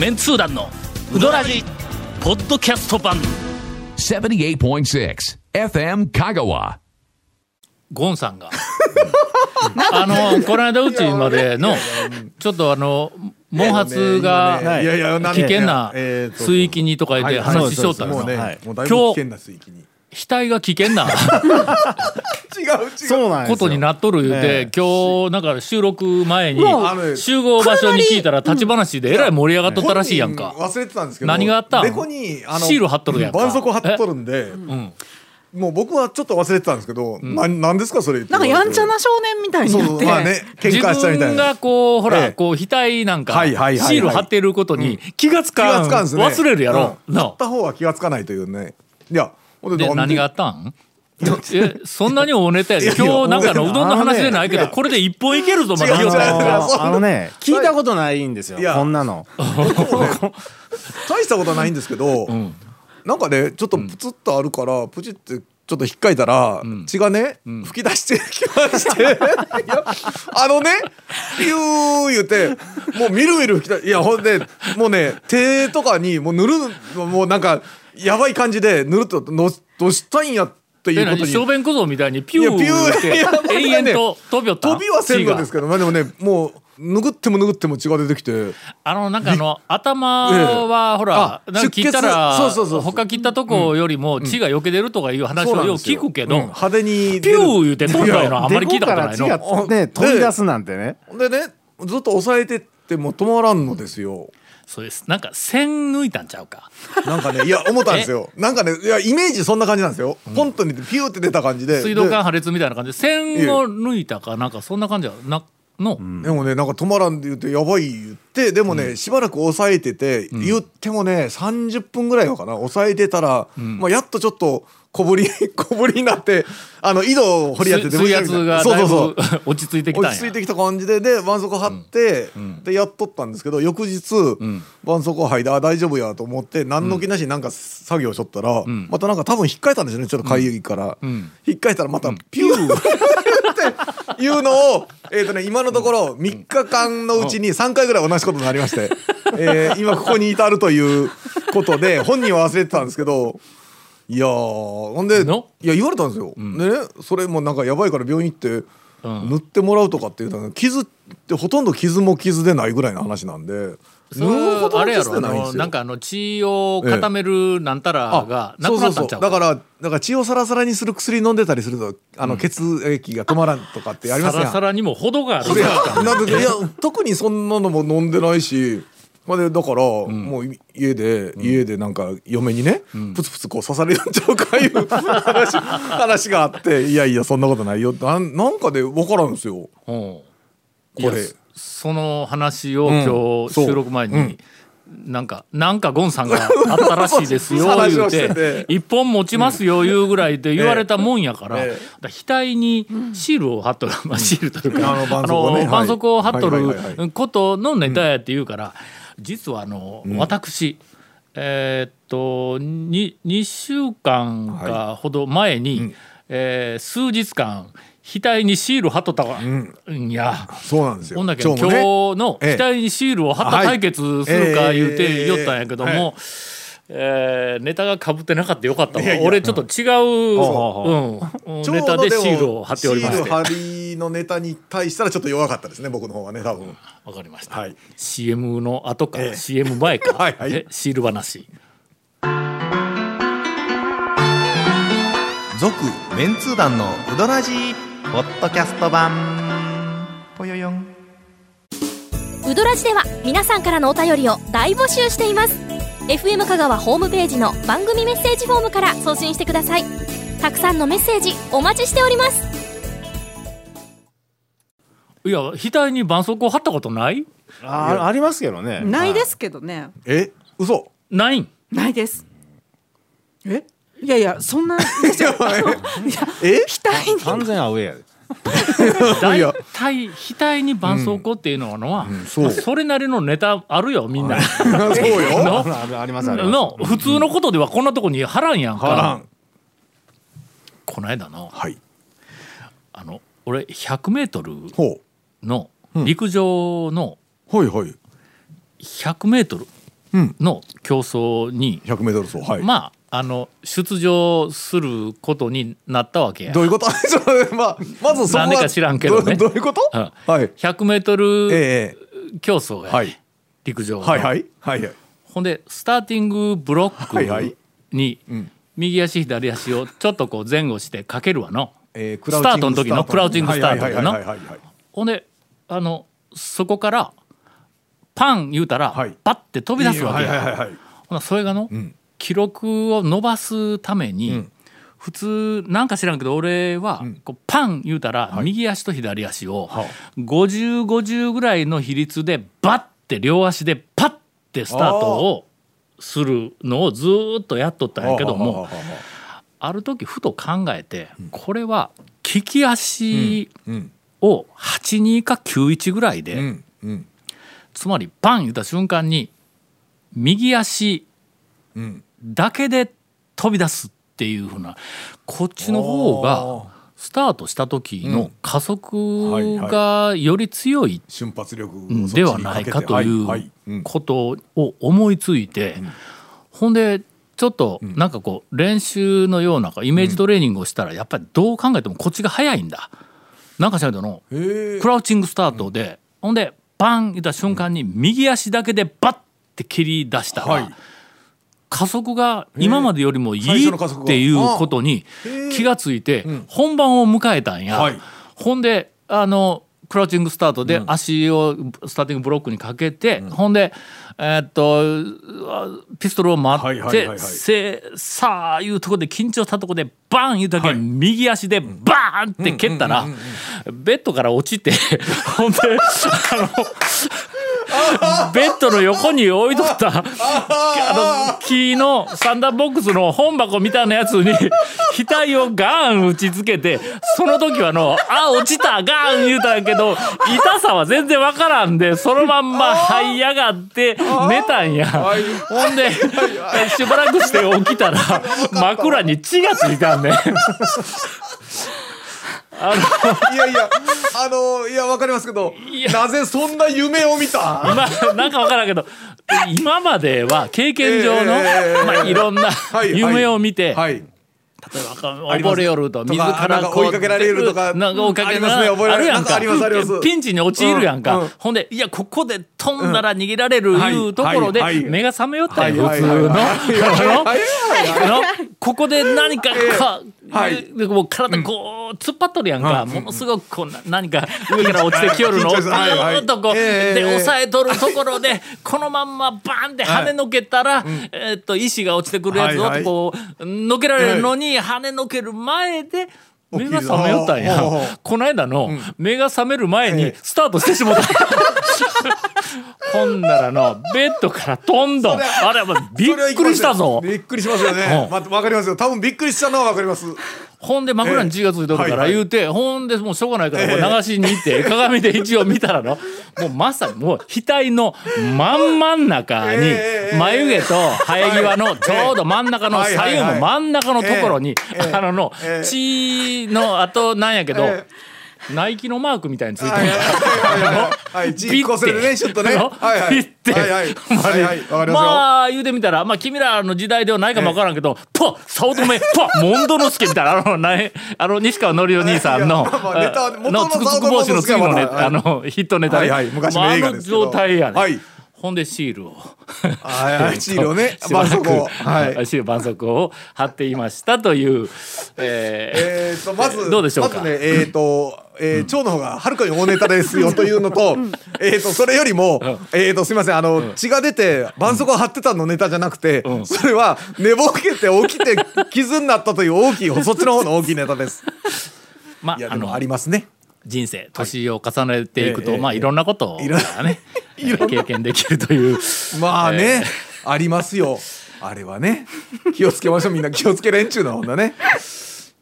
メンツー団のウドラジポッドキャスト版。78.6 FM Kagawa. ゴンさんが。あのこの間うちまでのちょっとあの毛髪がいやいやなん危で険な水域にとか言って話しとったのもうね、はい額が危険な 違う違う。そうなんですよ。ことになっとる言うて、え。え今日なんか収録前に集合場所に聞いたら立ち話でえらい盛り上がっとったらしいやんか。忘れてたんですけど何があったにあのシール貼っとるやんか。絆創膏貼っとるんで、うん。もう僕はちょっと忘れてたんですけど、ななんですかそれなんかやんちゃな少年みたいになって、そうまあね喧嘩したみたいな。自分がこうほら、ええ。こう額なんか、はいはいはいはい。シール貼ってることに気がつ気かん。がつかんね。忘れるやろ、うん。った方は気がつかないというね。いやで何があったん？えそんなにおネタやで。今日なんかのうどんの話じゃないけどこれで一本いけるぞまだ。違う違う違うあのあのね聞いたことないんですよこんなの。大したことはないんですけど、ん。なんかねちょっとプツッとあるから、プチってちょっと引っかいたら、血がね、吹き出してきまして。あのねピュー言ってもうみるみる吹き出いやほんでもうね手とかにもう塗るもうなんかやばい感じで塗るとのどうしたいんやっていえうことに。何？小便小僧みたいにピューピューって。いやこれがね延々と飛びよった？飛びはせんのですけどまあでもねもう拭っても拭っても血が出てきて。あのなんかあの頭はほらあなんか切ったらそうそうそう他切ったとこよりも血がよけ出るとかいう話をよく聞くけど、うん派手にピュー言うて飛んだよなあんまり聞いたことないの。ね飛び出すなんてね。でねずっと押さえてっても止まらんのですよ。そうです。なんか線抜いたんちゃうか。なんかねいや思ったんですよ。なんかねいやイメージそんな感じなんですよ。ポンとにピューって出た感じで。水道管破裂みたいな感じで線を抜いたかなんかそんな感じやなの、ででもねなんか止まらんって言ってやばい言ってでもね、しばらく抑えてて、言ってもね30分ぐらいはかな抑えてたら、まあやっとちょっと小ぶり 小ぶりになってあの井戸を掘り当てて水圧がそうそうそう。ぶ落ち着いてきたんや。落ち着いてきた感じでで絆創膏貼って、でやっとったんですけど翌日、絆創膏剥いであ大丈夫やと思って何の気なしになんか作業しとったら、またなんか多分引っかいたんですよねちょっとかゆいから、引っかいたらまたピュー。っていうのを、えーとね、今のところ3日間のうちに3回ぐらい同じことになりまして、えー今ここに至るということで本人は忘れてたんですけど。いやーほんでいのや言われたんですよ、でねそれもなんかやばいから病院行って塗ってもらうとかっていうの傷ってほとんど傷も傷でないぐらいの話なんでそれあれやろあないんかあの血を固めるなんたらがなくなったんちゃうだからだから血をサラサラにする薬飲んでたりするとあの血液が止まらんとかってありますやん。サラサラにも程がある。特にそんなのも飲んでないしまあでだから、もう家で、家でなんか嫁にね、プツプツこう刺されるんちゃうかいう 話話があっていやいやそんなことないよなんなんかで分からんですよ。う。んこれ。その話をうん。今日収録前に、なんかなんかゴンさんがあったらしいですよ 言うしてて。一本持ちますよいうぐらいで言われたもんやから,、ええ額にシールを貼っとる、まあ、シールというか、あの絆創膏を貼っとることのネタやって言うから、実はあの、私えーっと 2, 2週間かほど前に、えー数日間額にシール貼っとったわ、ん。や。そうなんですよ。ほんだけど今日今日のええ。額にシールを貼った対決するか言うて言おったんやけどええも、えーネタがかぶってなかったよかった俺ちょっと違う、うん、ネタどでシールを貼っておりましてのネタに対したらちょっと弱かったですね僕の方がね多分。かりました、はい。CM の後か、ええ。CM 前か、はいはい。えシール話。続メンツー団のウドラジーポッドキャスト版。ぽよよん。ウドラジでは皆さんからのお便りを大募集しています。FM 香川ホームページの番組メッセージフォームから送信してください。たくさんのメッセージお待ちしておりますいや額に絆創膏貼ったことない？あありますけどね。ないですけどね。え嘘。ない。んないです。え？いやいやそんなですよいやえ？額に。完全アウェーやで。大や。体額に絆創膏っていうのは、そう。まあそれなりのネタあるよみんな。そうよ。の？あるありますあります。の？普通のことではこんなとこに貼らんやんか。貼らん。この間のはい。あの俺100メートルほの陸上のうはいはい。100メートルの競争に、100m 走はい、まああの出場することになったわけや。どういうこと？まあまずそこか知らんけどね。どどういうこと、うん。はい。100m え競争や、はい。陸上の、はいはい。はいはい。ほんでスターティングブロはいはい。ックに右足左足をちょっとこう前後してかけるわの。えースタートの時のクラウチングスタートはいやなほんであのそこからパン言うたら、はい。パッて飛び出すわけや、ほなそれがの、記録を伸ばすために、普通なんか知らんけど俺は、こうパン言うたら、右足と左足を5050ぐらいの比率でバッて両足でパッてスタートをするのをずーっとやっとったんやけども。ある時ふと考えて、これは利き足を82か91ぐらいで、うんうん。つまりパン言った瞬間に右足ん。だけで飛び出すっていうふうなこっちの方がスタートした時の加速がより強い瞬発力ではないかということを思いついて、ほんでちょっとなんかこう練習のようなイメージトレーニングをしたらやっぱりどう考えてもこっちが早いんだ。なんかしないとのクラウチングスタートで、ほんでバン！言った瞬間に右足だけでバッて切り出したら、はい。加速が今までよりもい最いっていうことに気がついて本番を迎えたんや。はい。ほんであのクラウチングスタートで足をスターティングブロックにかけて、ほんで、えーっとあピストルを待って、はいはいはいはい。せさあいうとこで緊張したとこでバン言うだけ、右足でバーンって蹴ったら、ベッドから落ちて ほんであのベッドの横に置いとったあの木のサンダーボックスの本箱みたいなやつに 額をガーン打ちつけてその時はあの「あ落ちたガーン!」言うたんやけど痛さは全然わからんでそのまんま這い上がって寝たんや。ほんでしばらくして起きたら 枕に血がついたんね。あのいやいやあのいやわかりますけどなぜそんな夢を見た？今なんか分からんけど今までは経験上の、ええまあ、いろんなはい。夢を見て、はい例えば溺れよると自ら追いかけられるとかなんか追いかけられる。あるやんか。ピンチに陥るやんか、うん。うんほんでいやここで飛んだら逃げられるはいいうところで目が覚めよったんよ、はい。普通 の。ここで何かか、はい。でもう体こう突っ張っとるやんか、ものすごくこうな何か上から落ちてきよるの。をずっとこう、ええ。で押さえとるところでこのまんまバーンって跳ねのけたら、えーっと石が落ちてくるやつをこうのけられるのに跳ねのける前で目が覚めよったんや。この間の目が覚める前にスタートしてしもた。ほんならのベッドから飛んどん。あれはびっくりしたぞ。びっくりしますよね。うん。まわかりますよ。多分びっくりしたのはわかりますほんで枕に血がついとるから言うて、ほんでもうしょうがないから流しに行って 鏡で一応見たらのもうまさにもう額の真ん真ん中にええ眉毛と生え際のちょうど真ん中のはい。左右の真ん中のところにええ。あののええ血の後なんやけどえナイキのマークみたいについてる。はいビッて。ね。シュッとねビッて。まあ言うてみたらまあ君らの時代ではないかもわからんけど「ポッ早乙女ポッモンドノスケ」みたいなあのないあの西川のりお兄さんのののつくつく帽子の次のねあのヒットネタね。ああの状態やね。はいほんでシールを。シールをね。しばらく絆創膏を。はい。シール絆創膏を貼っていましたというえーえー、とまずどうでしょうか？まずねえー、と、えー、蝶の方がはるかに大ネタですよというのと、えー、とそれよりも、えー、とすみませんあの、血が出て絆創膏を貼ってたのネタじゃなくて、それは寝ぼけて起きて傷になったという大きいそっちの方の大きいネタです。まああのいやでもありますね。人生年を重ねていくと、まあいろんなことがね。えー経験できるという。まあね、ありますよ。あれはね。気をつけましょう。みんな気をつけ連中のほんだね。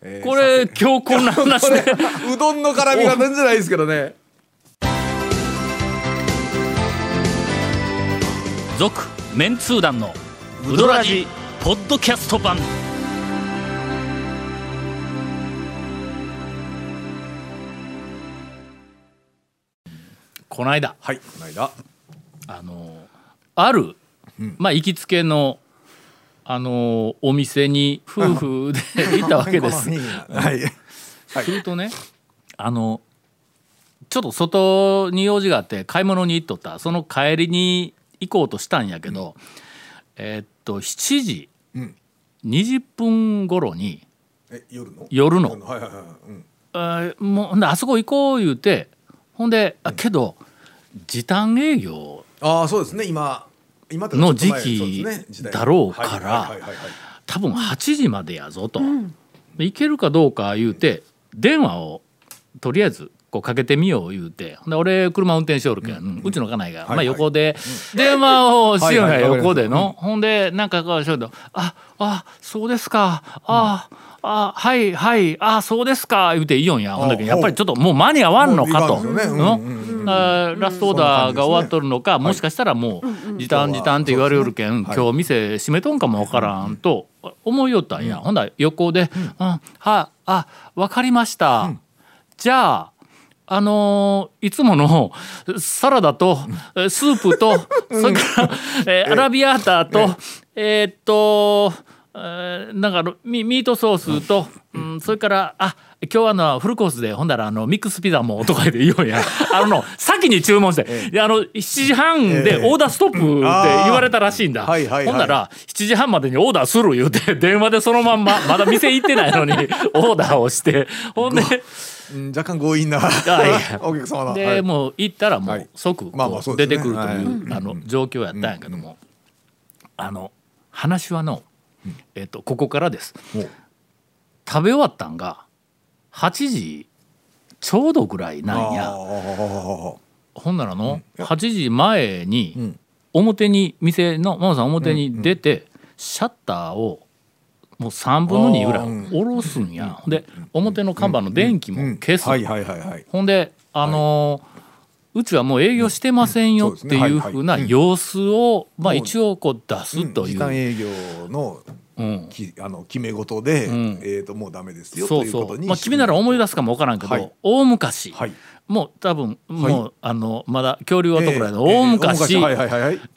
えーこれ今日こんな話で うどんの絡みが全然ないですけどね。続メンツー団のウドラジポッドキャスト版この間。はいこの間。あのあるまあ行きつけのあのお店に夫婦で 行ったわけです。はい。するとねあのちょっと外に用事があって買い物に行っとった。その帰りに行こうとしたんやけど、えーっと7時うん。20分頃にえ夜の？夜の。はいはいはいうん。もうほんであそこ行こう言うてほんであけど時短営業ああそうですね。今今の時期だろうから多分8時までやぞと、で行けるかどうか言うて電話をとりあえずこうかけてみよう言うて。ほんで俺車運転しおるけん、うちの家内が、まあ、はい。横で電話をしようやはいはい横での、ほんでなんかこうしようと「ああそうですか。あ、あはいはいあそうですか」言うていいよんやほんだけどやっぱりちょっともう間に合わんのかと。ラストオーダーが終わっとるのか、もしかしたらもう時短時短って言われよるけん、はい今日店閉めとんかもわからんと思いよったんや、ほんだら横で「うん、はあわかりました、じゃああのーいつものサラダとえースープと、それから、えーアラビアータと、えーっと、えーなんかミミートソースと、うん、それからあ今日はあのフルコースでほんだらあのミックスピザもとか言って言おうや。あの先に注文して、であの7時半でオーダーストップって言われたらしいんだ、はいはいはい。ほんなら7時半までにオーダーする言うて電話でそのまんままだ店行ってないのに オーダーをして。ほんで。うん若干強引なお客様だで、はい。もう行ったらもはい。う即出てくるという、はい。あの状況やったんやけども、あの話はの、えっとここからです。食べ終わったんが8時ちょうどぐらいなんあやー。ほんならの8時前にん。表に店のママさん表に出てシャッターをもう3分の2ぐらい下ろすんや。ほん。で表の看板の電気も消す。はいはいはいはい。ほんであのーうちはもう営業してませんよっていうふうな様子をまあ一応こう出すという。時短営業のうん。きあの決め事で、ん。えっ、ともうダメですよそうということにそうまあ君なら思い出すかもわからんけど、はい。大昔、はい。もう多分もう、あのまだ恐竜男らいの大昔、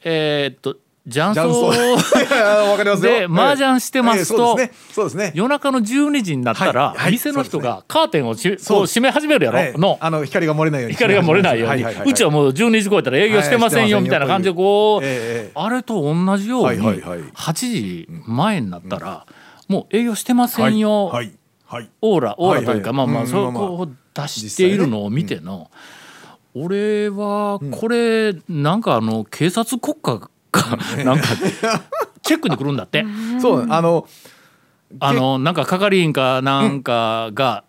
えっと雀雀荘。荘 わかりますよ。で麻雀してますと夜中の12時になったら、店の人がカーテンをしそう閉め始めるやろ、ええ。の。あの光が漏れないように光が漏れないように、うちはもう12時超えたら営業してませんよはいみたいな感じでこう、あれと同じようにはいはいはい。8時前になったら、もう営業してませんよ、オーラオーラというか、まあまあそれをこう出しているのを見ての、俺はこれなんかあの警察国家がなんかチェックに来るんだって。そうあのあのなんか係員かなんかが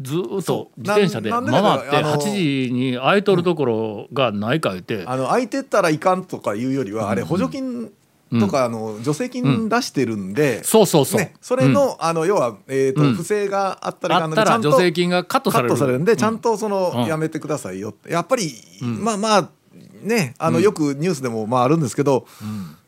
ずーっと自転車でな回ってなんでかあの8時に空いとるところがないか言って、あの空いてったらいかんとかいうよりは、あれ補助金とか、あの助成金出してるんで、そうそうそう、ね、それの,、あの要は、えーとうん。不正があったらあったらちゃんと助成金がカットカされるんで、ちゃんととその、うん。やめてくださいよって。やっぱり、まあまあねあの、よくニュースでもまああるんですけど、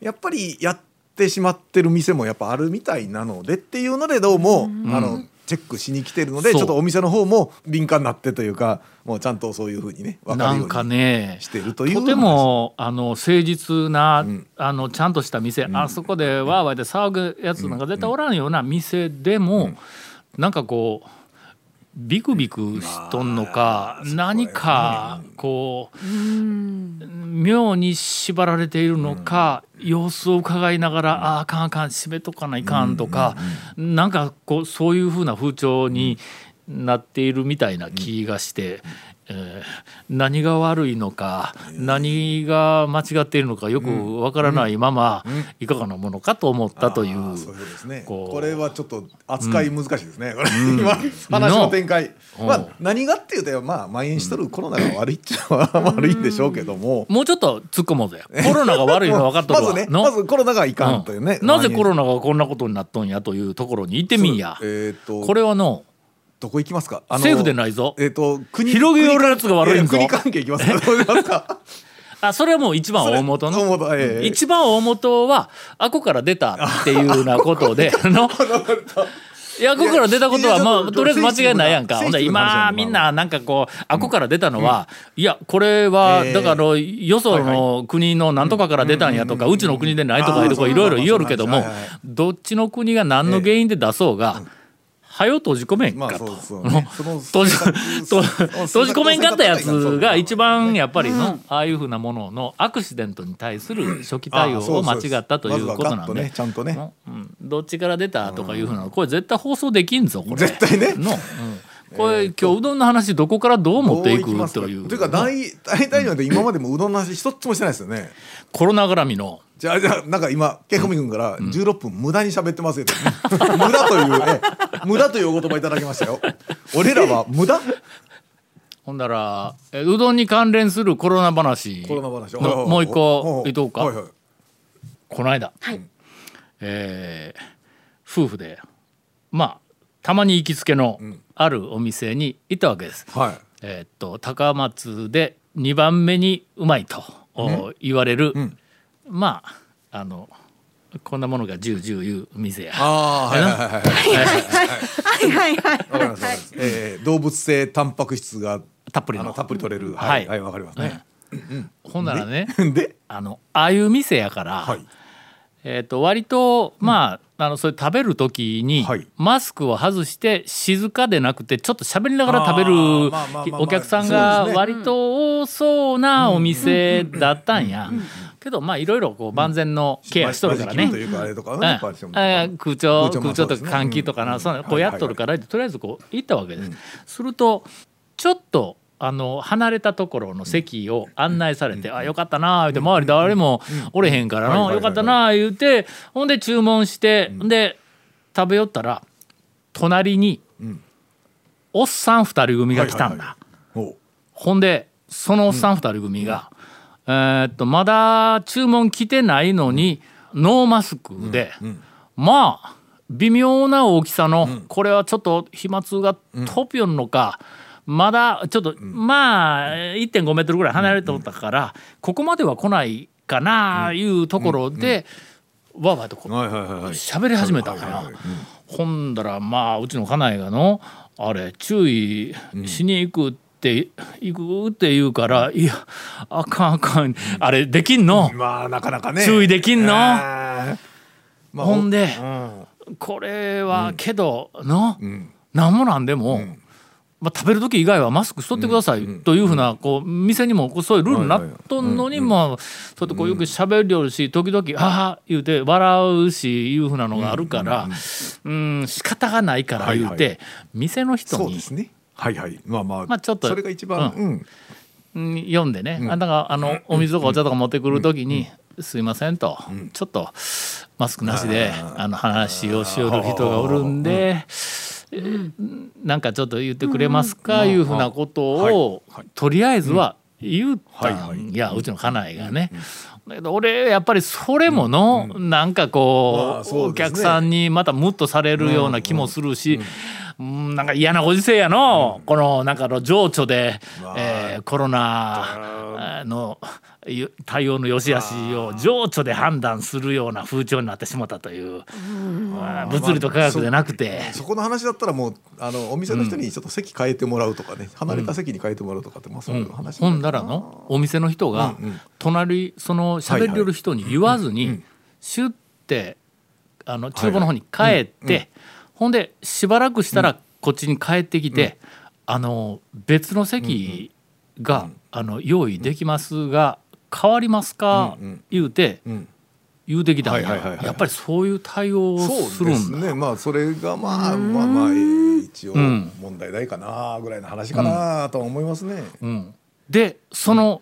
やっぱりやってしまってる店もやっぱあるみたいなのでっていうのでどうも、あのチェックしに来てるのでちょっとお店の方も敏感になってというかもうちゃんとそういうふうにね分かるようにねしてるというとてもあの誠実な、ん。あのちゃんとした店、あそこでわーわーで騒ぐやつなんか絶対おらんような店でも、なんかこうビクビクしとんのか、何かこう、妙に縛られているのか、様子を伺いながら、あああかんあかん閉めとかないかんとか、なんかこうそういうふうな風潮になっているみたいな気がして。えー何が悪いのか何が間違っているのかよくわからないままいかがなものかと思ったという。ことですね。こう。これはちょっと扱い難しいですね、話の展開、うん。まあ何がっていうとまあ蔓延しとるコロナが悪いっちゃ悪いんでしょうけども、もうちょっと突っ込もうぜ。コロナが悪いのは分かっとるわ。まずねの？まずコロナがいかんというね、うん。なぜコロナナがこんなことになっとんやというところに行ってみんやえっ、とこれはのどこ行きますか？政府でないぞ。えっ、と国広げよるやつが悪いんぞ国関係行きます。か あそれはもう一番大元の？大元ええ。一番大元はあこから出たっていうようなことで のいやここから出たことはまあとりあえず間違いないやんか。ほんで今みんななんかこうあこから出たのは、いやこれはえーだからよその国のなんとかから出たんやとか、うちの国でないとかいろいろ言おるけどもどっちの国が何の原因で出そうが、はよ閉じ込めんまあかと。そうそうね閉じと閉じ込めんかったやつが一番ややっぱりの、ああいうふうなもののアクシデントに対する初期対応を間違ったということなんで、ちゃんとね。うん、どっちから出たとかいうふうなのこれ絶対放送できんぞこれ。絶対ね。の、うん、これ、今日うどんの話どこからどう持っていくという。というか大大体には今までもうどんの話一つもしてないですよね。コロナ絡みのじゃあじゃあなんか今ケイコミ君から16分無駄に喋ってますよ、無駄というえ無駄というお言葉いただきましたよ。俺らは無駄？ほんだらえうどんに関連するコロナ話コロナ話。のもう一個言っとくか、はいはい。この間、はい。えー夫婦でまあたまに行きつけのあるお店に行ったわけです。はい。えーっと高松で2番目にうまいとお言われる、んまああのこんなものがジュージューいう店や。ああーはいはいはいはい。はいはいはい。動物性タンパク質がたっぷりの。あのたっぷり取れる。ははい。い。はいわかりますね。ほんならねで？あのああいう店やから、はい。えー、と割とまあ,、あのそれ食べる時に、はい。マスクを外して静かでなくてちょっと喋りながら食べるお客さんそが割と多そうなお店だったんや。けどまあいろいろこう万全のケアしとるからね。空調空調とか換気とかな、うん。そうこうやっとるから、とりあえずこう行ったわけです。するとちょっとあの離れたところの席を案内されて「あよかったな」言うて周り誰もおれへんからの「はいはいはいはい。よかったな」言うてほんで注文して、で食べよったら隣におっさん二人組が来たんだ。ほんでそのおっさん二人組が、えーっとまだ注文来てないのにノーマスクで、まあ微妙な大きさの、これはちょっと飛沫が飛びよんのか、まだちょっと、まあ1.5メートルぐらい離れておったから、ここまでは来ないかないうところで、わーわーとこうはいはいはいはい。喋り始めたん。や。ほんだらまあうちの家内がのあれ注意しに行くって、行くって言うからいやあかんあかん。あれできんの、まあなかなかね。注意できんの？まあほんでうん。これはけどの、ん。なんもなんでも、まあ、食べる時以外はマスクしとってくださいというふうなこう店にもそういうルールになっとんのにまあそうやってこうよく喋りよるし時々「ああ」言うて笑うしいうふうなのがあるからうん仕方がないから言うはい。て店の人にそうですね。はいはい。まあまあまあちょっとそれが一番読んでね、あだからあのお水とかお茶とか持ってくる時に「すいません」と、ちょっとマスクなしであの話をしよる人がおるんで。えーなんかちょっと言ってくれますか、いうふうなことを、とりあえずは言ったん。や、うちの家内がね。だけど俺やっぱりそれもの、なんかこう,、お客さんにまたムッとされるような気もするし、うん。なんか嫌なご時世やの、このなんかの情緒で、えーコロナのゆ対応の良し悪しを情緒で判断するような風潮になってしまったという、まあ物理と科学でなくて。そこの話だったらもうあのお店の人にちょっと席変えてもらうとかね離れた席に変えてもらうとかってまあそういう話ほんだらのお店の人が隣その喋りよる人に言わずにシュッてあの厨房の方に帰ってほんでしばらくしたらこっちに帰ってきてあの別の席があの用意できますが変わりますか？言うてん。言うてきたんはいはいはいはい。ややっぱりそういう対応をするんだ。ね。まあそれがまあまあまあえー一応ん。問題ないかなぐらいの話かなとは思いますね。うん。でその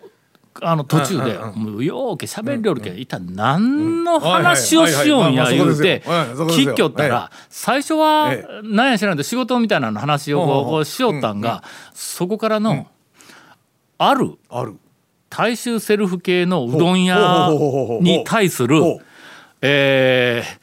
あの途中でもうようけ喋りよるけど一体何の話をしようんや言うて聞きよったら最初はえ何や知らんけど仕事みたいなの話をしよったんがそこからのある。ある大衆セルフ系のうどん屋に対するえー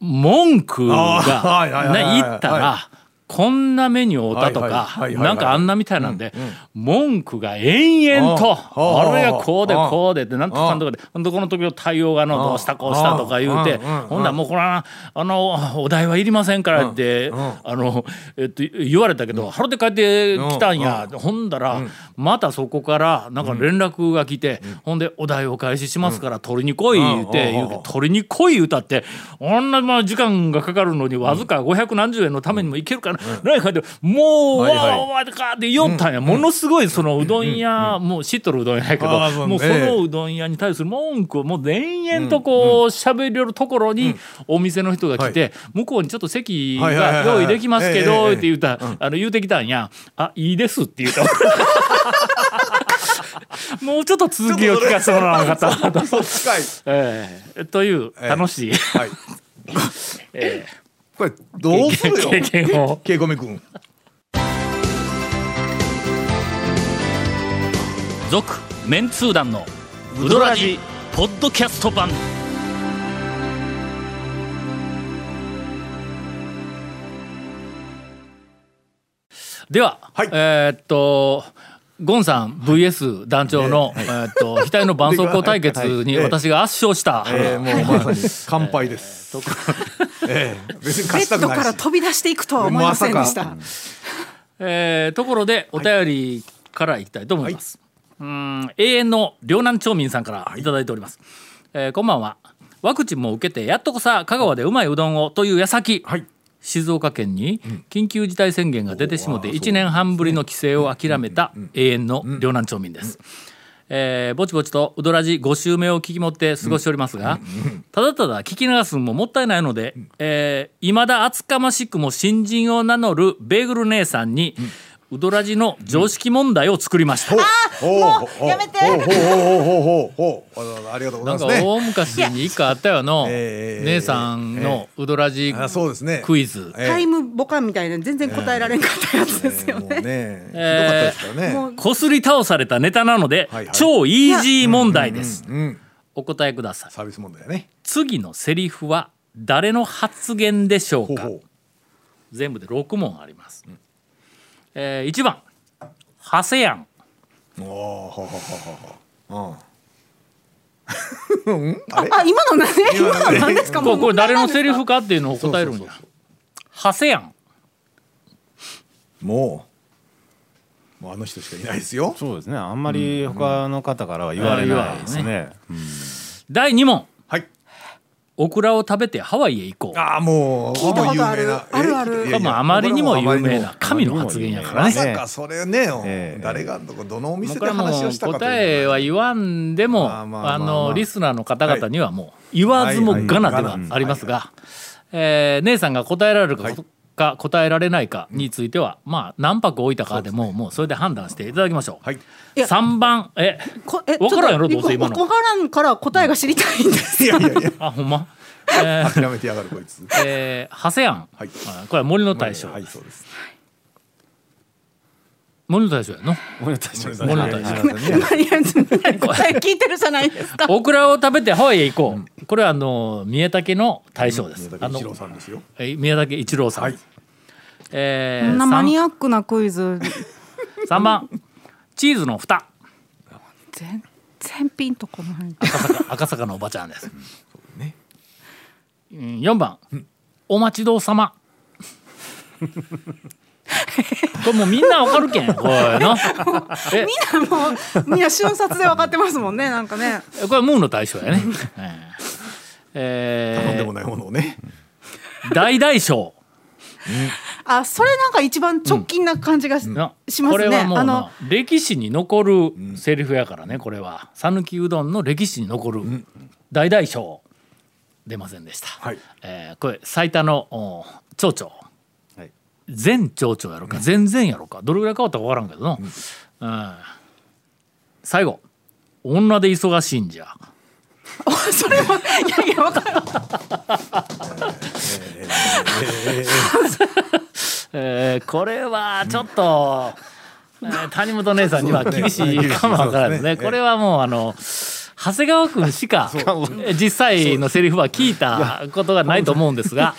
文句がね言ったらこんなメニューをたとかなんかあんなみたいなんで文句が延々とあれがこうでこうでってなんとかんとかでほんとこの時の対応がのどうしたこうしたとか言うてほんならもうこれはあのお題はいりませんからってあのえっと言われたけど腹で帰ってきたんやほんだらまたそこからなんか連絡が来てほんでお題お返ししますから取りに来い言うて言うて取りに来い言うたってあんなまあ時間がかかるのにわずか500何十円のためにもいけるから何かでもうはいはいわーわーかって言おったんや。ものすごいそのうどん屋もう知っとるうどん屋やけどもうそええのうどん屋に対する文句をもう延々とこう喋りよるところにお店の人が来て向こうにちょっと席が用意できますけええええどって言うたあの言うてきたんや。あいいですって言うた。もうちょっと続きを聞かせてもらわなかった。なと。い。ええという楽しい、はい。えこれどうするよ？経験を。ケイコミ君。続メンツー団のウドラジポッドキャスト版。では、はい。えーっとゴンさん VS 団長の、えーっと額の絆創膏対決に 私が圧勝した、えーもうまさに乾杯です ええ。別にベ勝ちたッドから飛び出していくとは思いませんでした。まえーところでお便りからいきたいと思います、うーん。永遠の両南町民さんからい。ただいております、えーこんばんは。ワクチンも受けてやっとこさ香川でうまいうどんをという矢先、はい。静岡県に緊急事態宣言が出てしもて1年半ぶりの規制を諦めた永遠の両南町民です。えーぼちぼちとうどらじ5周目を聞き持って過ごしておりますが、ただただ聞き流すももったいないので、えー、未だ厚かましくも新人を名乗るベーグル姉さんに、うどらじの常識問題を作りました。もうやめて。ほうほうほうほうほうほうほう。ありがとうござないんかますね。大昔に一回あったよの、えー姉さんのうどらじあそうですね。クイズ。ええタイムボカンみたいな全然答えられんかったやつですよね。こすり倒されたネタなので、はいはい。超イージー問題です。うんお答えください。サービス問題やね。次のセリフは誰の発言でしょうか？ほうほ全部で6問あります、えー、1番「ハセヤン。ああ今の何今の何ですか」これこれ誰のセリフフかっていうのを答えるんやそうそう。そう「ハセヤン。もう。もうあの人しかいないですよ。そうですね。あんまり他の方からは言われないですね。うん」第2問。はい「オクラを食べてハワイへ行こう」ああもう聞いたことある。有名なあるある。えいやいやこれもうあまりにも。有名な神の発言やからまねさかそれね、ええ。誰がどこどのおも店で話をしたかという答えは言わんでもまあまあまああまあ。のリスナーの方々にはもう言わずもがなではありますがえー姉さんが答えられるかか答えられないかについてはまあ何泊置いたかでももうそれで判断していただきましょう。はい。いや3番えこえわからんやろどうせ今の。わからんから答えが知りたいんです。いやいやいや。あほんま？えー諦めてやがるこいつ。えーハセヤン。はい。あこれは森の大将。はいそうです森の？大将やの森の大将ですね。森の大将答え聞いてるじゃないですか。オクラを食べてハワイへ行こう。これはあの宮武の大将です。あの宮崎一郎さんですよ。えー宮武一郎さん。はい。えーこんなマニ三アックなクイズ。3番チーズの蓋。全然ピンとこない。赤坂赤坂のおばちゃんです。うん4番、お待ちどうさま。これもうみんなわかるけん、これの。え、もうみんな瞬殺で分かってますもんねなんかね。これムーの対象やね。え頼んでもないものをね。ー、大大将。あそれなんか一番直近な感じがし,、なますね。これはもうあのな歴史に残るセリフやからねこれは。讃岐うどんの歴史に残る大大将出ませんでした、はい。えーこれ最多のお町長、はい前町長やろか前々やろか。どれぐらい変わったか分からんけどの、うん。最後。女で忙しいんじゃ。それもいやいや分かる えーこれはちょっと、えー谷本姉さんには厳しいかもわからないですね。ね。これはもうあの長谷川君しかえー実際のセリフは聞いたことがないと思うんですが、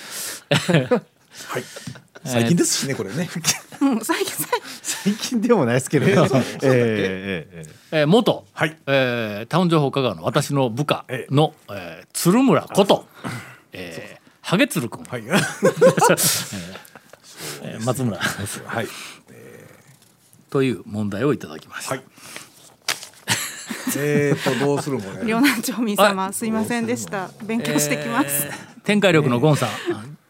最近ですしねこれね。うん最近最最近でもないですけどね。ええええええー元、はい。えータウン情報香川の私の部下の、えー。鶴村こと、えー、ハゲツル君、はい。えー松村ですはい。という問題をいただきました。はい。えーとどうするもね。両南町民様すいませんでした。勉強してきます、えー展開力のゴンさん、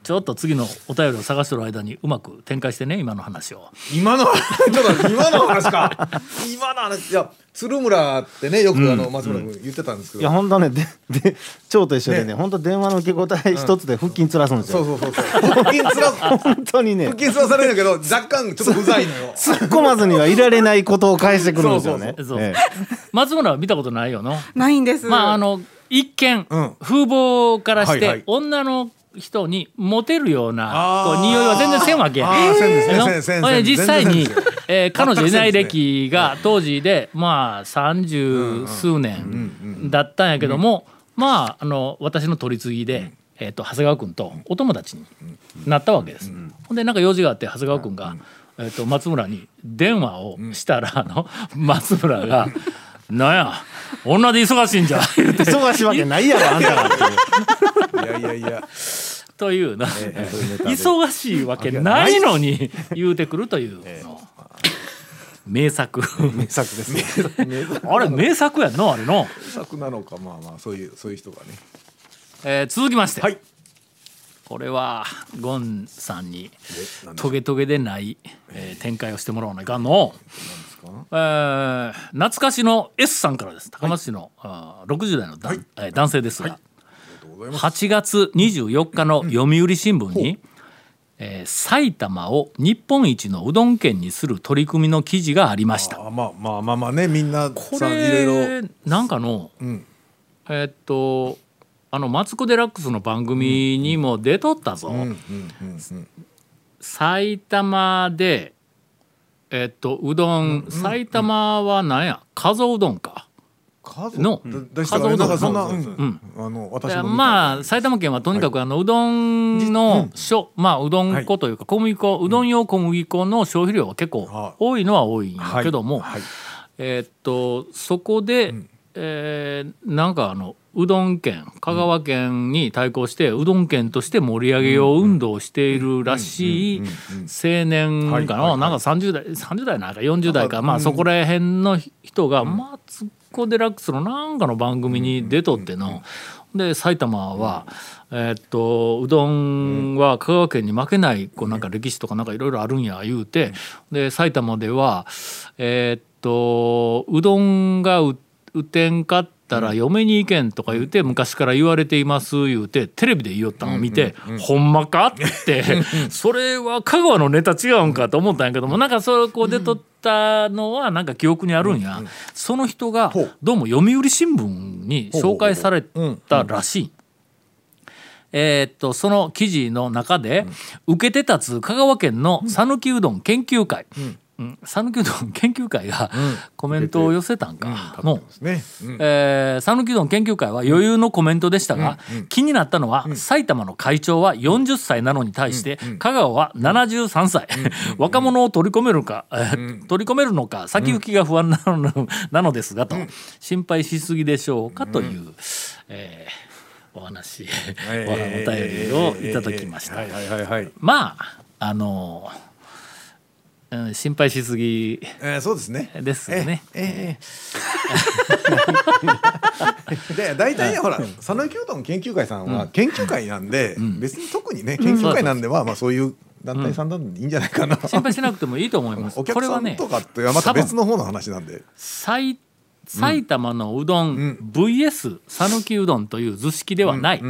ちょっと次のお便りを探してる間にうまく展開してね今の話を。今のちょっと今の話か。今の話いや鶴村ってねよくあの松村君言ってたんですけいやど、本当ねでで蝶と一緒でね本当電話の受け答え一つで腹筋つらすんですよ。そうそうそうそう。腹筋つら本当にね。腹筋つらされるんだけど若干ちょっと不在のよ。突っ込まずにはいられないことを返してくるんですよね。そうそうえ松村は見たことないよの？ないんです。まああの一見、うん。風貌からして、はいはい。女の人にモテるような匂いは全然せんわけや。実際にえー彼女いない歴が当時でまあ三十数年だったんやけども、まああの私の取り次ぎで、えー、と長谷川君とお友達になったわけです。ほんでなんか用事があって長谷川君が、えー、と松村に電話をしたら、あの松村が「なんや？女で忙しいんじゃ」忙しいわけないやろあんたらって。いやいやいや。というな、そういうネタで。忙しいわけないのに言うてくるという。の名作。名作ですね。あれ名作やんの？あれの、作なのかまあまあそういうそういう人がね。えー続きまして、はい。これはゴンさんにトゲトゲでない、えー展開をしてもらわないかんの、えー懐かしの S さんからです。高松市の、あー60代のだ、えー男性ですが、8月24日の読売新聞に、えー埼玉を日本一のうどん県にする取り組みの記事がありました。あまあまあまあまあねみんなこさんいろいれろ。なんかの、ん。えーっとあの「マツコ・デラックス」の番組にも出とったぞ、うんうんうんうん。埼玉でえーっとうどん、埼玉は何や？加須うどんか。数のだだしたらねなん。かそん。うん。あの私まあ埼玉県はとにかくあのうどんのしょ、まあうどん粉というか小麦粉うどん用小麦粉の消費量は結構はい多いのは多いんやけども、はい。えーっとそこで、えーなんかあのうどん県香川県に対抗してうどん県として盛り上げよう運動をしているらしい青年かな。いなんか30代30代なんか40代か。まあそこら辺の人がマツコ・デラックスのなんかの番組に出とっての。で埼玉は、えーっとうどんは香川県に負けないこうなんか歴史とかなんかいろいろあるんや言うて。で埼玉ではえーっとうどんがううてんかったら嫁に行けんとか言うて昔から言われています言うてテレビで言いよったのを見て「ほんまか?」って それは香川のネタ違うんかと思ったんやけどもなんかそれこう出とったのはなんか記憶にあるんや。その人がどうも読売新聞に紹介されたらしい。えーっとその記事の中で、受けて立つ香川県の讃岐うどん研究会。うん讃岐、うどん研究会がコメントを寄せたんか。の、讃岐うどん研究会は余裕のコメントでしたが、気になったのは、埼玉の会長は40歳なのに対して、香川は73歳、若者を取り込めるか、えー取り込めるのか先行きが不安なの,、なのですがと、心配しすぎでしょうかという、えーお話、お便りをいただきました。まああの、うん、心配しすぎ。えーそうですね。ですよね。えええ で大体ねほら讃岐うどん研究会さんは研究会なんで別に特にね研究会なんではまあそういう団体さんだといいんじゃないかな。心配しなくてもいいと思います。お客さんこれはねとかってまた別の方の話なんで。埼埼玉のうどん、ん。VS 讃岐うどんという図式ではない、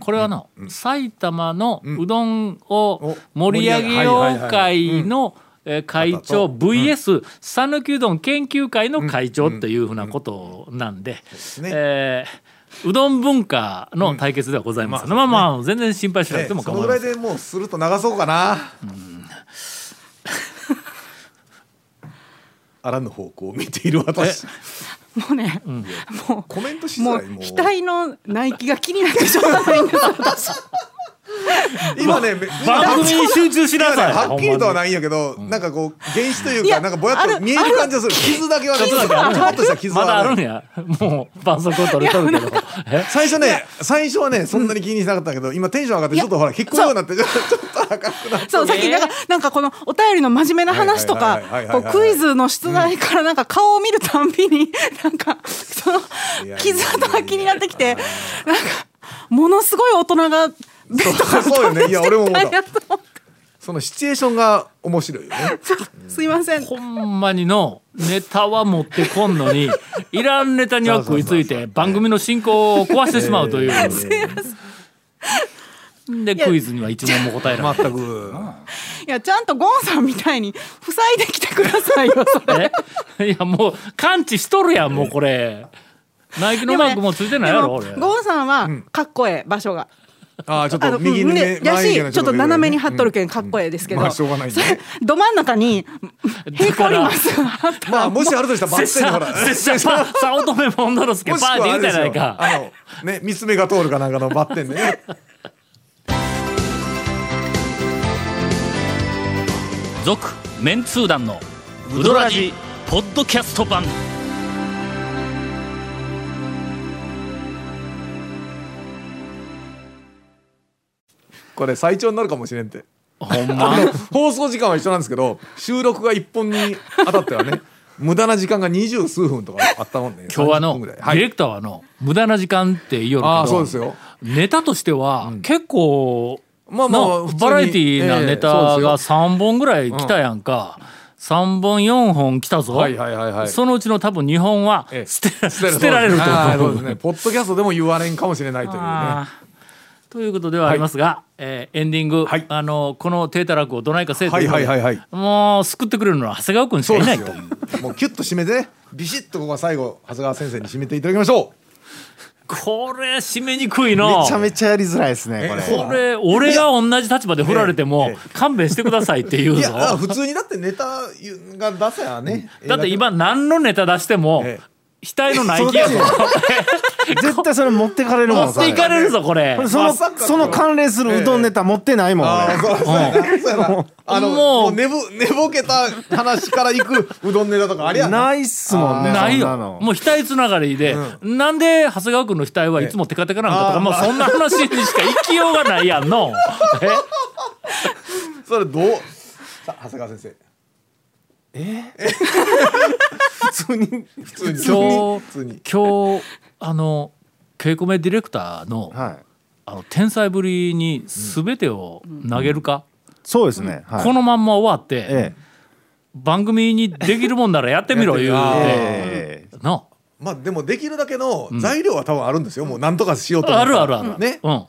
これはの、埼玉のうどんをお盛り上げよう会のえー会長 VS 讃岐うどん研究会の会長というふうなことなんで、すね。えーうどん文化の対決ではございません、まあまあ全然心配しなくてもそのぐら構いません。いでもうすると流そうかな。あらぬ方向を見ている私。もうね、もコメントしづらいもう。額のナイキが気になってしょうがないんです私 今ねめ番組に集中しなさい。はっきりとはなないんやけど、なんかこう原始というかなんかぼやっと見える感じがする。傷だけはねちょっとあるちょっとした傷まだあはねるんや？もう絆創膏取れとるけど。え？最初ね最初はねそんなに気にしなかったけど今テンション上がってちょっとほら引っ込むようになってちょっと赤くなってそうさっきなんかなんかこのお便りの真面目な話とかクイズの出題からなんか顔を見るたんびに なんかその傷跡が気になってきてなんかものすごい大人がベッドからそうそうよね。いや俺も思った。そのシチュエーションが面白いよね。すいません。ほんまにのネタは持ってこんのに いらんネタには食いついて番組の進行を壊してしまうという。でクイズには一問も答えられない。全く。いやちゃんとゴンさんみたいに塞いできてくださいよそれ。え？いやもう感知しとるやんもうこれ。ナイキのマークもついてないやろ俺。ゴンさんはかっこええ場所が。ああちょっと右にうんねでやしちょっと斜めに貼っとるけけん。かっこええですけど、まあしょうがないねそれど真ん中に へこります。があったらまあもしあるとしたらバッ拙テンにほら者拙者パ早 乙女モンドロスケパーでいいんじゃないか。あのね三つ目が通るかなんかのバッテンでね。続メンツー団のウドラジポッドキャスト版。これ最長になるかもしれんって。ほんま？放送時間は一緒なんですけど収録が1本に当たってはね 無駄な時間が二十数分とかあったもんね。今日はあの30分ぐらい。はい。ディレクターはあの無駄な時間って言いよるああけどそうですよ。ネタとしては結構まあまあな普通にバラエティーなネタがです3本ぐらい来たやんか。3本4本来たぞ。はいはいはいはい。そのうちの多分2本はええ。捨てら捨て捨てられると思う。ああそうですね。ポッドキャストでも言われんかもしれないというね。あーということではありますが、えーエンディング、はい。あのこの低たらくをどないかせいといはいはいはいもう救ってくれるのは長谷川君しかいないと。いうもうキュッと締めてねビシッとここは最後長谷川先生に締めていただきましょこれ締めにくいの。めちゃめちゃやりづらいですねこれ。これ俺が同じ立場で振られても勘弁してくださいって言うぞ。ういや普通にだってネタが出せやねだって今何のネタ出してもえ額のナイキやぞ絶対それ持ってかれるもん持っていかれるぞこれこれそのその関連するうどんネタ持ってないもんああのもう寝ぼ寝ぼけた話からいくうどんネタとかありやなないっすもんねないよもう額つながりで、なんで長谷川君の額はいつもテカテカなんかとか、えまあ、そんな話にしか生きようがないやんのえそれどうさあ長谷川先生普通に普通に今普通に。日今日あの稽古目ディレクターのはい。あの天才ぶりに全てを投げるか、そうですね。はい。このまんま終わって、え番組にできるもんならやってみろ言うえてえなまあでもできるだけの材料は多分あるんですよ、もうなんとかしようと思ったらあるあるある、ね。うん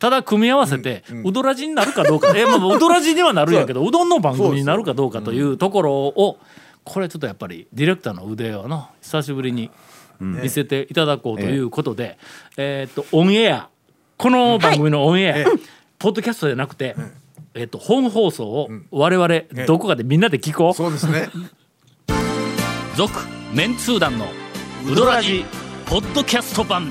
ただ組み合わせて、うどらじになるかどうか。え、まあ、うどらじにはなるんやけどうどんの番組になるかどうかというところをこれちょっとやっぱりディレクターの腕をの久しぶりに見せていただこうということで、えーっとオンエア。この番組のオンエア、ええ。ポッドキャストじゃなくて、えーっと本放送を我々どこかでみんなで聞こう。そうですね。続メンツー団のウドラジポッドキャスト版